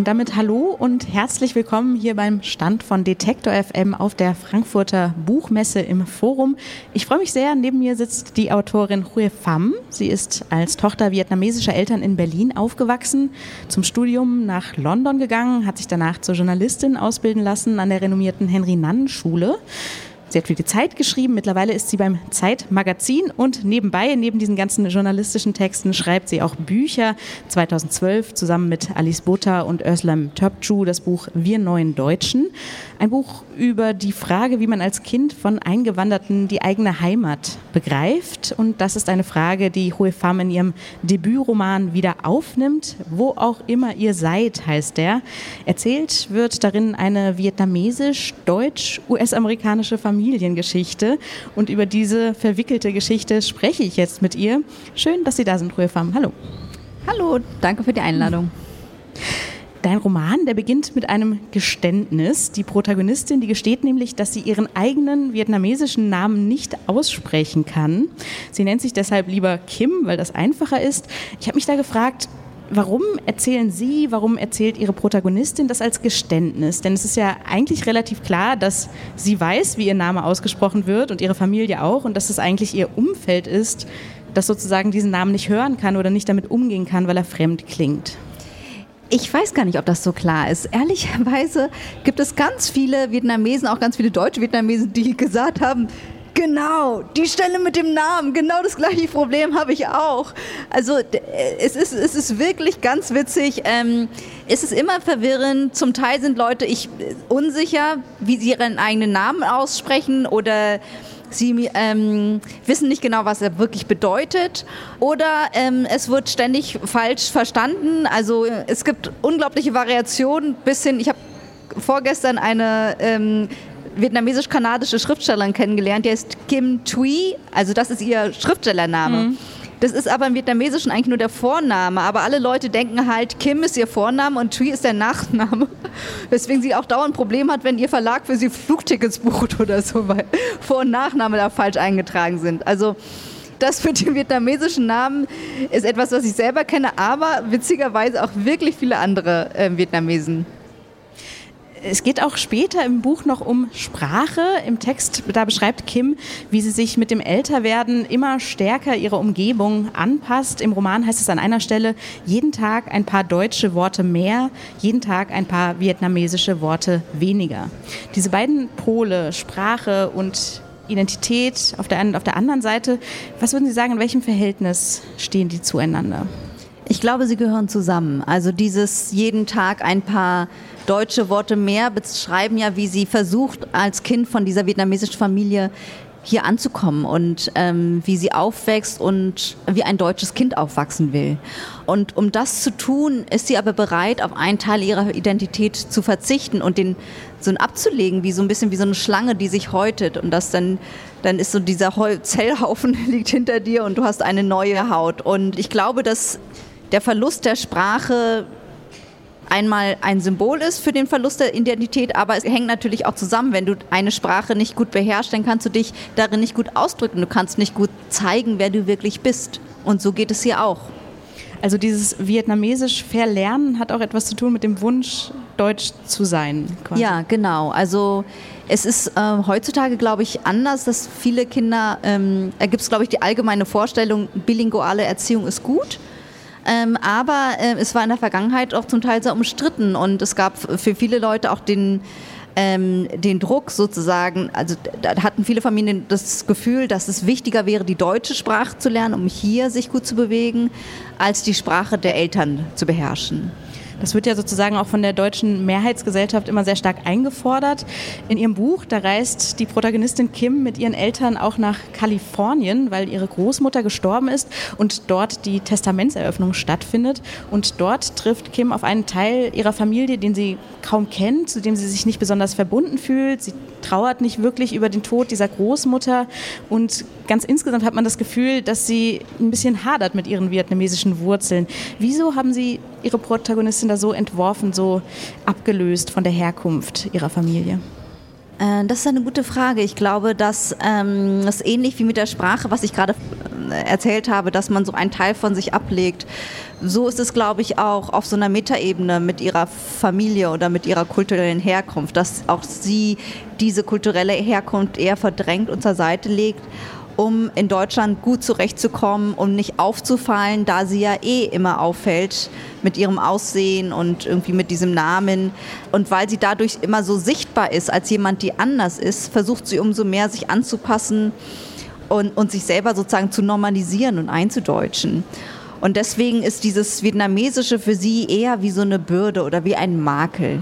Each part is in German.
Und damit hallo und herzlich willkommen hier beim Stand von Detektor FM auf der Frankfurter Buchmesse im Forum. Ich freue mich sehr, neben mir sitzt die Autorin Hue Pham. Sie ist als Tochter vietnamesischer Eltern in Berlin aufgewachsen, zum Studium nach London gegangen, hat sich danach zur Journalistin ausbilden lassen an der renommierten Henry-Nannen-Schule. Sie hat für die Zeit geschrieben, mittlerweile ist sie beim Zeitmagazin und nebenbei, neben diesen ganzen journalistischen Texten, schreibt sie auch Bücher. 2012 zusammen mit Alice Butter und Özlem Töpçu das Buch Wir neuen Deutschen. Ein Buch über die Frage, wie man als Kind von Eingewanderten die eigene Heimat begreift. Und das ist eine Frage, die Hue Pham in ihrem Debütroman wieder aufnimmt. Wo auch immer ihr seid, heißt der. Erzählt wird darin eine vietnamesisch-deutsch-US-amerikanische Familie Familiengeschichte. Und über diese verwickelte Geschichte spreche ich jetzt mit ihr. Schön, dass Sie da sind, Ruhe Pham. Hallo. Hallo, danke für die Einladung. Dein Roman, der beginnt mit einem Geständnis. Die Protagonistin, die gesteht nämlich, dass sie ihren eigenen vietnamesischen Namen nicht aussprechen kann. Sie nennt sich deshalb lieber Kim, weil das einfacher ist. Ich habe mich da gefragt, Warum erzählen Sie, warum erzählt Ihre Protagonistin das als Geständnis? Denn es ist ja eigentlich relativ klar, dass sie weiß, wie ihr Name ausgesprochen wird und ihre Familie auch und dass es eigentlich ihr Umfeld ist, das sozusagen diesen Namen nicht hören kann oder nicht damit umgehen kann, weil er fremd klingt. Ich weiß gar nicht, ob das so klar ist. Ehrlicherweise gibt es ganz viele Vietnamesen, auch ganz viele deutsche Vietnamesen, die gesagt haben, Genau, die Stelle mit dem Namen, genau das gleiche Problem habe ich auch. Also es ist, es ist wirklich ganz witzig. Ähm, es ist immer verwirrend. Zum Teil sind Leute ich, unsicher, wie sie ihren eigenen Namen aussprechen oder sie ähm, wissen nicht genau, was er wirklich bedeutet. Oder ähm, es wird ständig falsch verstanden. Also es gibt unglaubliche Variationen bis hin, ich habe vorgestern eine ähm, vietnamesisch-kanadische Schriftstellerin kennengelernt, die heißt Kim Thuy, also das ist ihr Schriftstellername. Mhm. Das ist aber im Vietnamesischen eigentlich nur der Vorname, aber alle Leute denken halt, Kim ist ihr Vorname und Thuy ist der Nachname. Weswegen sie auch dauernd ein Problem hat, wenn ihr Verlag für sie Flugtickets bucht oder so, weil Vor- und Nachname da falsch eingetragen sind. Also das für den vietnamesischen Namen ist etwas, was ich selber kenne, aber witzigerweise auch wirklich viele andere äh, Vietnamesen. Es geht auch später im Buch noch um Sprache. Im Text, da beschreibt Kim, wie sie sich mit dem Älterwerden immer stärker ihrer Umgebung anpasst. Im Roman heißt es an einer Stelle, jeden Tag ein paar deutsche Worte mehr, jeden Tag ein paar vietnamesische Worte weniger. Diese beiden Pole, Sprache und Identität auf der, auf der anderen Seite, was würden Sie sagen, in welchem Verhältnis stehen die zueinander? Ich glaube, sie gehören zusammen. Also dieses jeden Tag ein paar deutsche Worte mehr beschreiben ja, wie sie versucht, als Kind von dieser vietnamesischen Familie hier anzukommen und ähm, wie sie aufwächst und wie ein deutsches Kind aufwachsen will. Und um das zu tun, ist sie aber bereit, auf einen Teil ihrer Identität zu verzichten und den so abzulegen, wie so ein bisschen wie so eine Schlange, die sich häutet. Und das dann, dann ist so dieser Zellhaufen liegt hinter dir und du hast eine neue Haut. Und ich glaube, dass der Verlust der Sprache einmal ein Symbol ist für den Verlust der Identität, aber es hängt natürlich auch zusammen. Wenn du eine Sprache nicht gut beherrschst, dann kannst du dich darin nicht gut ausdrücken. Du kannst nicht gut zeigen, wer du wirklich bist. Und so geht es hier auch. Also dieses vietnamesisch Verlernen hat auch etwas zu tun mit dem Wunsch, deutsch zu sein. Quasi. Ja, genau. Also es ist äh, heutzutage, glaube ich, anders, dass viele Kinder, ähm, da gibt es, glaube ich, die allgemeine Vorstellung, bilinguale Erziehung ist gut. Ähm, aber äh, es war in der Vergangenheit auch zum Teil sehr umstritten und es gab für viele Leute auch den, ähm, den Druck sozusagen, also da hatten viele Familien das Gefühl, dass es wichtiger wäre, die deutsche Sprache zu lernen, um hier sich gut zu bewegen, als die Sprache der Eltern zu beherrschen. Das wird ja sozusagen auch von der deutschen Mehrheitsgesellschaft immer sehr stark eingefordert. In ihrem Buch, da reist die Protagonistin Kim mit ihren Eltern auch nach Kalifornien, weil ihre Großmutter gestorben ist und dort die Testamentseröffnung stattfindet. Und dort trifft Kim auf einen Teil ihrer Familie, den sie kaum kennt, zu dem sie sich nicht besonders verbunden fühlt. Sie trauert nicht wirklich über den Tod dieser Großmutter und ganz insgesamt hat man das Gefühl, dass sie ein bisschen hadert mit ihren vietnamesischen Wurzeln. Wieso haben Sie Ihre Protagonistin da so entworfen, so abgelöst von der Herkunft Ihrer Familie? Äh, das ist eine gute Frage. Ich glaube, dass ähm, das ähnlich wie mit der Sprache, was ich gerade äh, erzählt habe, dass man so einen Teil von sich ablegt. So ist es, glaube ich, auch auf so einer Metaebene mit ihrer Familie oder mit ihrer kulturellen Herkunft, dass auch sie diese kulturelle Herkunft eher verdrängt und zur Seite legt um in Deutschland gut zurechtzukommen und nicht aufzufallen, da sie ja eh immer auffällt mit ihrem Aussehen und irgendwie mit diesem Namen. Und weil sie dadurch immer so sichtbar ist als jemand, die anders ist, versucht sie umso mehr sich anzupassen und, und sich selber sozusagen zu normalisieren und einzudeutschen. Und deswegen ist dieses Vietnamesische für sie eher wie so eine Bürde oder wie ein Makel.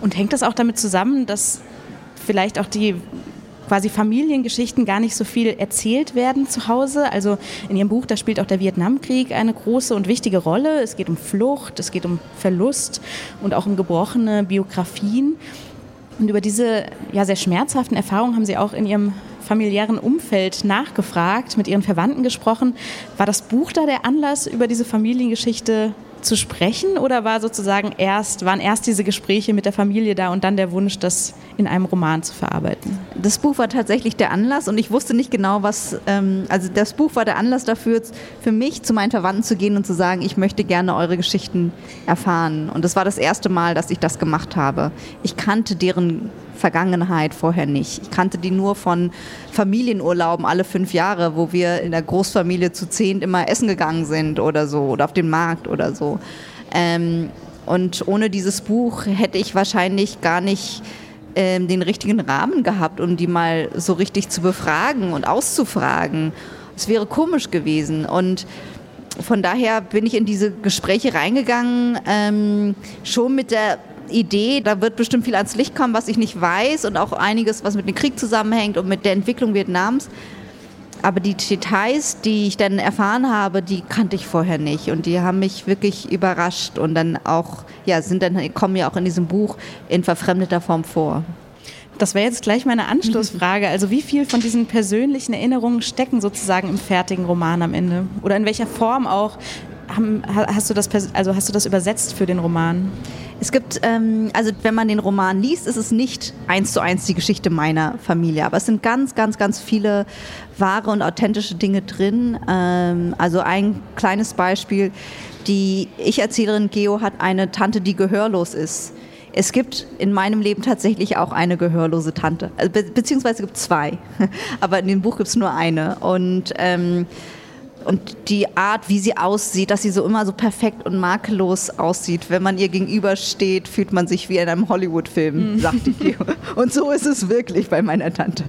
Und hängt das auch damit zusammen, dass vielleicht auch die quasi Familiengeschichten gar nicht so viel erzählt werden zu Hause. Also in Ihrem Buch, da spielt auch der Vietnamkrieg eine große und wichtige Rolle. Es geht um Flucht, es geht um Verlust und auch um gebrochene Biografien. Und über diese ja, sehr schmerzhaften Erfahrungen haben Sie auch in Ihrem familiären Umfeld nachgefragt, mit Ihren Verwandten gesprochen. War das Buch da der Anlass, über diese Familiengeschichte zu sprechen oder war sozusagen erst, waren erst diese Gespräche mit der Familie da und dann der Wunsch, das in einem Roman zu verarbeiten? Das Buch war tatsächlich der Anlass und ich wusste nicht genau, was, ähm, also das Buch war der Anlass dafür, für mich zu meinen Verwandten zu gehen und zu sagen, ich möchte gerne eure Geschichten erfahren. Und das war das erste Mal, dass ich das gemacht habe. Ich kannte deren Vergangenheit vorher nicht. Ich kannte die nur von Familienurlauben alle fünf Jahre, wo wir in der Großfamilie zu zehn immer essen gegangen sind oder so oder auf den Markt oder so. Ähm, und ohne dieses Buch hätte ich wahrscheinlich gar nicht ähm, den richtigen Rahmen gehabt, um die mal so richtig zu befragen und auszufragen. Es wäre komisch gewesen und von daher bin ich in diese Gespräche reingegangen, ähm, schon mit der Idee, da wird bestimmt viel ans Licht kommen, was ich nicht weiß und auch einiges, was mit dem Krieg zusammenhängt und mit der Entwicklung Vietnams. Aber die Details, die ich dann erfahren habe, die kannte ich vorher nicht und die haben mich wirklich überrascht und dann auch, ja, sind dann, kommen ja auch in diesem Buch in verfremdeter Form vor. Das wäre jetzt gleich meine Anschlussfrage. Also wie viel von diesen persönlichen Erinnerungen stecken sozusagen im fertigen Roman am Ende? Oder in welcher Form auch hast du das, also hast du das übersetzt für den Roman? Es gibt, ähm, also wenn man den Roman liest, ist es nicht eins zu eins die Geschichte meiner Familie, aber es sind ganz, ganz, ganz viele wahre und authentische Dinge drin. Ähm, also ein kleines Beispiel, die Ich-Erzählerin Geo hat eine Tante, die gehörlos ist. Es gibt in meinem Leben tatsächlich auch eine gehörlose Tante, also, be beziehungsweise gibt es zwei, aber in dem Buch gibt es nur eine. Und ähm, und die Art, wie sie aussieht, dass sie so immer so perfekt und makellos aussieht. Wenn man ihr gegenübersteht, fühlt man sich wie in einem Hollywood-Film, mhm. sagt die. Und so ist es wirklich bei meiner Tante.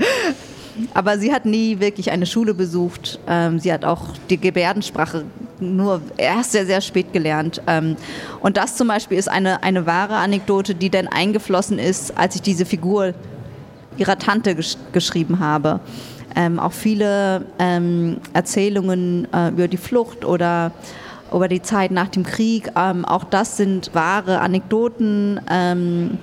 Aber sie hat nie wirklich eine Schule besucht. Ähm, sie hat auch die Gebärdensprache nur erst sehr, sehr spät gelernt. Ähm, und das zum Beispiel ist eine, eine wahre Anekdote, die dann eingeflossen ist, als ich diese Figur ihrer Tante gesch geschrieben habe ähm, auch viele ähm, Erzählungen äh, über die Flucht oder über die Zeit nach dem Krieg. Ähm, auch das sind wahre Anekdoten, ähm,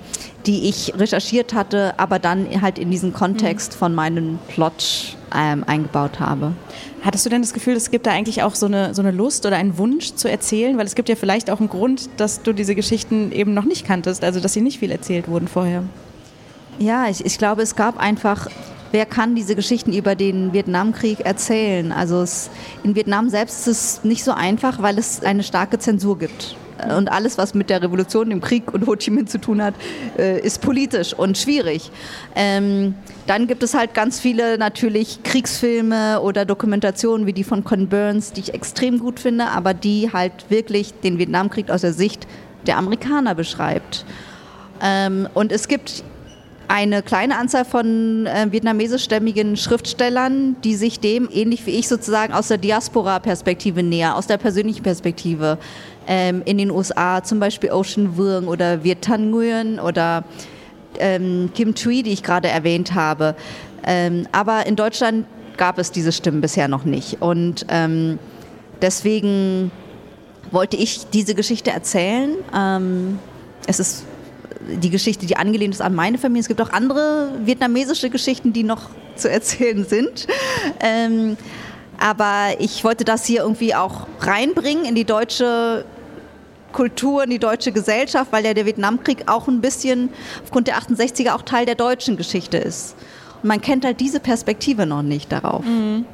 die ich recherchiert hatte, aber dann halt in diesen Kontext von meinem Plot ähm, eingebaut habe. Hattest du denn das Gefühl, es gibt da eigentlich auch so eine, so eine Lust oder einen Wunsch zu erzählen? Weil es gibt ja vielleicht auch einen Grund, dass du diese Geschichten eben noch nicht kanntest, also dass sie nicht viel erzählt wurden vorher. Ja, ich, ich glaube, es gab einfach wer kann diese Geschichten über den Vietnamkrieg erzählen? Also es, in Vietnam selbst ist es nicht so einfach, weil es eine starke Zensur gibt. Und alles, was mit der Revolution, dem Krieg und Ho Chi Minh zu tun hat, äh, ist politisch und schwierig. Ähm, dann gibt es halt ganz viele natürlich Kriegsfilme oder Dokumentationen wie die von Con Burns, die ich extrem gut finde, aber die halt wirklich den Vietnamkrieg aus der Sicht der Amerikaner beschreibt. Ähm, und es gibt eine kleine Anzahl von äh, vietnamesischstämmigen Schriftstellern, die sich dem, ähnlich wie ich sozusagen, aus der Diaspora-Perspektive näher, aus der persönlichen Perspektive ähm, in den USA, zum Beispiel Ocean Vuong oder Viet Thanh Nguyen oder ähm, Kim Thuy, die ich gerade erwähnt habe. Ähm, aber in Deutschland gab es diese Stimmen bisher noch nicht. Und ähm, deswegen wollte ich diese Geschichte erzählen. Ähm, es ist die Geschichte, die angelehnt ist an meine Familie. Es gibt auch andere vietnamesische Geschichten, die noch zu erzählen sind. Ähm, aber ich wollte das hier irgendwie auch reinbringen in die deutsche Kultur, in die deutsche Gesellschaft, weil ja der Vietnamkrieg auch ein bisschen aufgrund der 68er auch Teil der deutschen Geschichte ist. Und man kennt halt diese Perspektive noch nicht darauf. Mhm.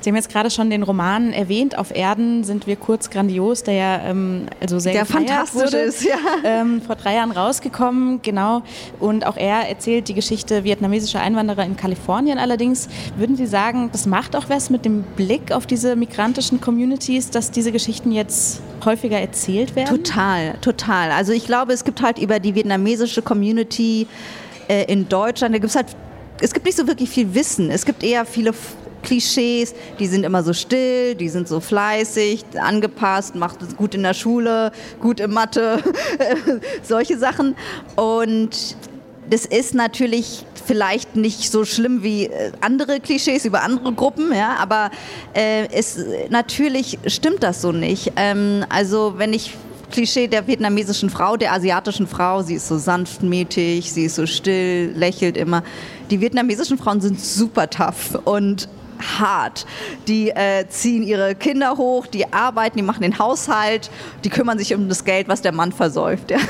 Sie haben jetzt gerade schon den Roman erwähnt, Auf Erden sind wir kurz grandios, der ja ähm, also sehr der fantastisch wurde, ist, ja. Ähm, vor drei Jahren rausgekommen, genau. Und auch er erzählt die Geschichte vietnamesischer Einwanderer in Kalifornien allerdings. Würden Sie sagen, das macht auch was mit dem Blick auf diese migrantischen Communities, dass diese Geschichten jetzt häufiger erzählt werden? Total, total. Also ich glaube, es gibt halt über die vietnamesische Community äh, in Deutschland, da gibt es halt es gibt nicht so wirklich viel Wissen. Es gibt eher viele Klischees, die sind immer so still, die sind so fleißig, angepasst, macht es gut in der Schule, gut in Mathe, solche Sachen. Und das ist natürlich vielleicht nicht so schlimm wie äh, andere Klischees über andere Gruppen, ja, aber äh, es, natürlich stimmt das so nicht. Ähm, also wenn ich Klischee der vietnamesischen Frau, der asiatischen Frau, sie ist so sanftmütig, sie ist so still, lächelt immer. Die vietnamesischen Frauen sind super tough und hart. Die äh, ziehen ihre Kinder hoch, die arbeiten, die machen den Haushalt, die kümmern sich um das Geld, was der Mann versäuft. Ja.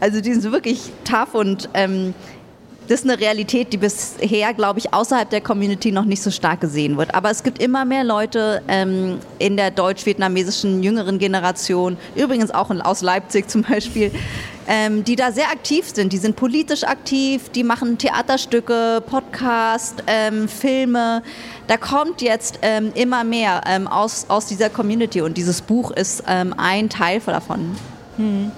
Also die sind wirklich tough und ähm, das ist eine Realität, die bisher, glaube ich, außerhalb der Community noch nicht so stark gesehen wird. Aber es gibt immer mehr Leute ähm, in der deutsch-vietnamesischen jüngeren Generation, übrigens auch aus Leipzig zum Beispiel, ähm, die da sehr aktiv sind. Die sind politisch aktiv, die machen Theaterstücke, Podcast, ähm, Filme. Da kommt jetzt ähm, immer mehr ähm, aus, aus dieser Community und dieses Buch ist ähm, ein Teil davon. Hm.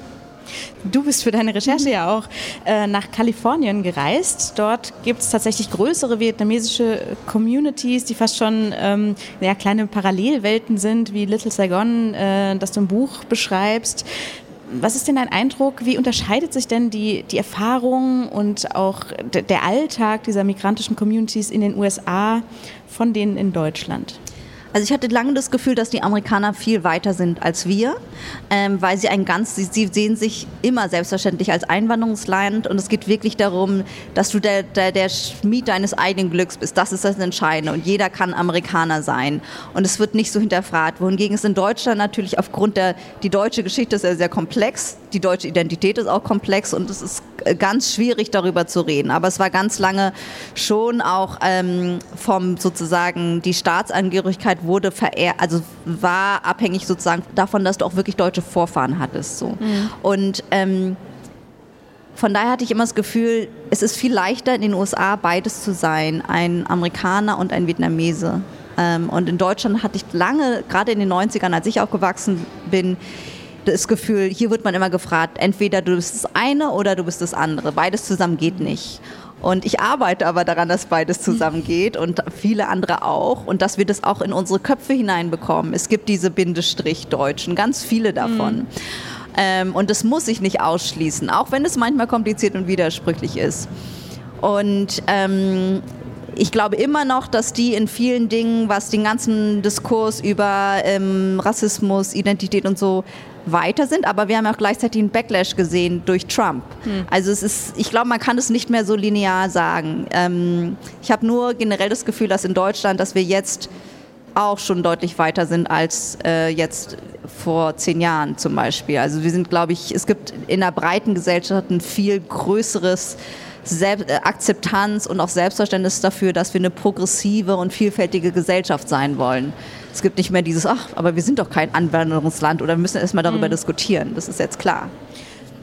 Du bist für deine Recherche ja auch äh, nach Kalifornien gereist. Dort gibt es tatsächlich größere vietnamesische Communities, die fast schon ähm, ja, kleine Parallelwelten sind, wie Little Saigon, äh, das du im Buch beschreibst. Was ist denn dein Eindruck? Wie unterscheidet sich denn die, die Erfahrung und auch der Alltag dieser migrantischen Communities in den USA von denen in Deutschland? Also ich hatte lange das Gefühl, dass die Amerikaner viel weiter sind als wir, ähm, weil sie ein ganz, sie, sie, sehen sich immer selbstverständlich als Einwanderungsland und es geht wirklich darum, dass du der, der, der Schmied deines eigenen Glücks bist. Das ist das Entscheidende und jeder kann Amerikaner sein und es wird nicht so hinterfragt. Wohingegen es in Deutschland natürlich aufgrund der, die deutsche Geschichte ist ja sehr komplex, die deutsche Identität ist auch komplex und es ist ganz schwierig darüber zu reden. Aber es war ganz lange schon auch ähm, vom sozusagen die Staatsangehörigkeit wurde verehrt, also war abhängig sozusagen davon, dass du auch wirklich deutsche Vorfahren hattest. So. Mhm. Und ähm, von daher hatte ich immer das Gefühl, es ist viel leichter in den USA beides zu sein, ein Amerikaner und ein Vietnamese. Ähm, und in Deutschland hatte ich lange, gerade in den 90ern, als ich aufgewachsen bin, das Gefühl, hier wird man immer gefragt, entweder du bist das eine oder du bist das andere. Beides zusammen geht nicht. Und ich arbeite aber daran, dass beides zusammengeht und viele andere auch und dass wir das auch in unsere Köpfe hineinbekommen. Es gibt diese Bindestrich-Deutschen, ganz viele davon. Mhm. Ähm, und das muss ich nicht ausschließen, auch wenn es manchmal kompliziert und widersprüchlich ist. Und ähm, ich glaube immer noch, dass die in vielen Dingen, was den ganzen Diskurs über ähm, Rassismus, Identität und so weiter sind, aber wir haben auch gleichzeitig einen Backlash gesehen durch Trump. Hm. Also es ist, ich glaube, man kann es nicht mehr so linear sagen. Ähm, ich habe nur generell das Gefühl, dass in Deutschland, dass wir jetzt auch schon deutlich weiter sind als äh, jetzt vor zehn Jahren zum Beispiel. Also wir sind, glaube ich, es gibt in der breiten Gesellschaft ein viel größeres Selbst äh, Akzeptanz und auch Selbstverständnis dafür, dass wir eine progressive und vielfältige Gesellschaft sein wollen. Es gibt nicht mehr dieses, ach, aber wir sind doch kein Anwanderungsland oder wir müssen erstmal darüber mhm. diskutieren. Das ist jetzt klar.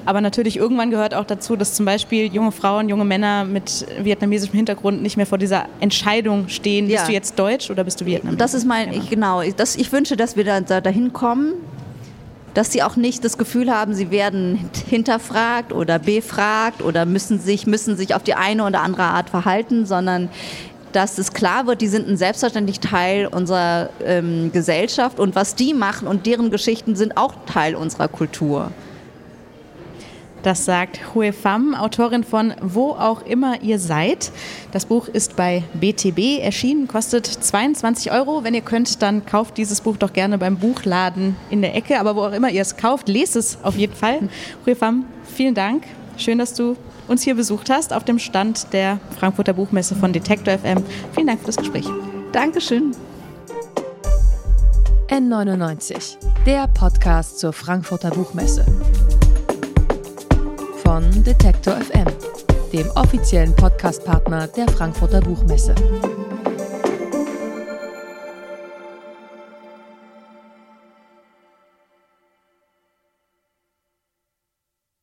Aber natürlich irgendwann gehört auch dazu, dass zum Beispiel junge Frauen, junge Männer mit vietnamesischem Hintergrund nicht mehr vor dieser Entscheidung stehen, ja. bist du jetzt Deutsch oder bist du Vietnamesisch? Das ist mein, ich, genau. Das, ich wünsche, dass wir da, da dahin kommen, dass sie auch nicht das Gefühl haben, sie werden hinterfragt oder befragt oder müssen sich, müssen sich auf die eine oder andere Art verhalten, sondern dass es klar wird, die sind ein selbstverständlich Teil unserer ähm, Gesellschaft und was die machen und deren Geschichten sind auch Teil unserer Kultur. Das sagt Hue Pham, Autorin von Wo auch immer ihr seid. Das Buch ist bei BTB erschienen, kostet 22 Euro. Wenn ihr könnt, dann kauft dieses Buch doch gerne beim Buchladen in der Ecke. Aber wo auch immer ihr es kauft, lest es auf jeden Fall. Hue Pham, vielen Dank. Schön, dass du uns hier besucht hast auf dem Stand der Frankfurter Buchmesse von Detektor FM. Vielen Dank für das Gespräch. Dankeschön. N99, der Podcast zur Frankfurter Buchmesse. Von Detektor FM, dem offiziellen Podcastpartner der Frankfurter Buchmesse.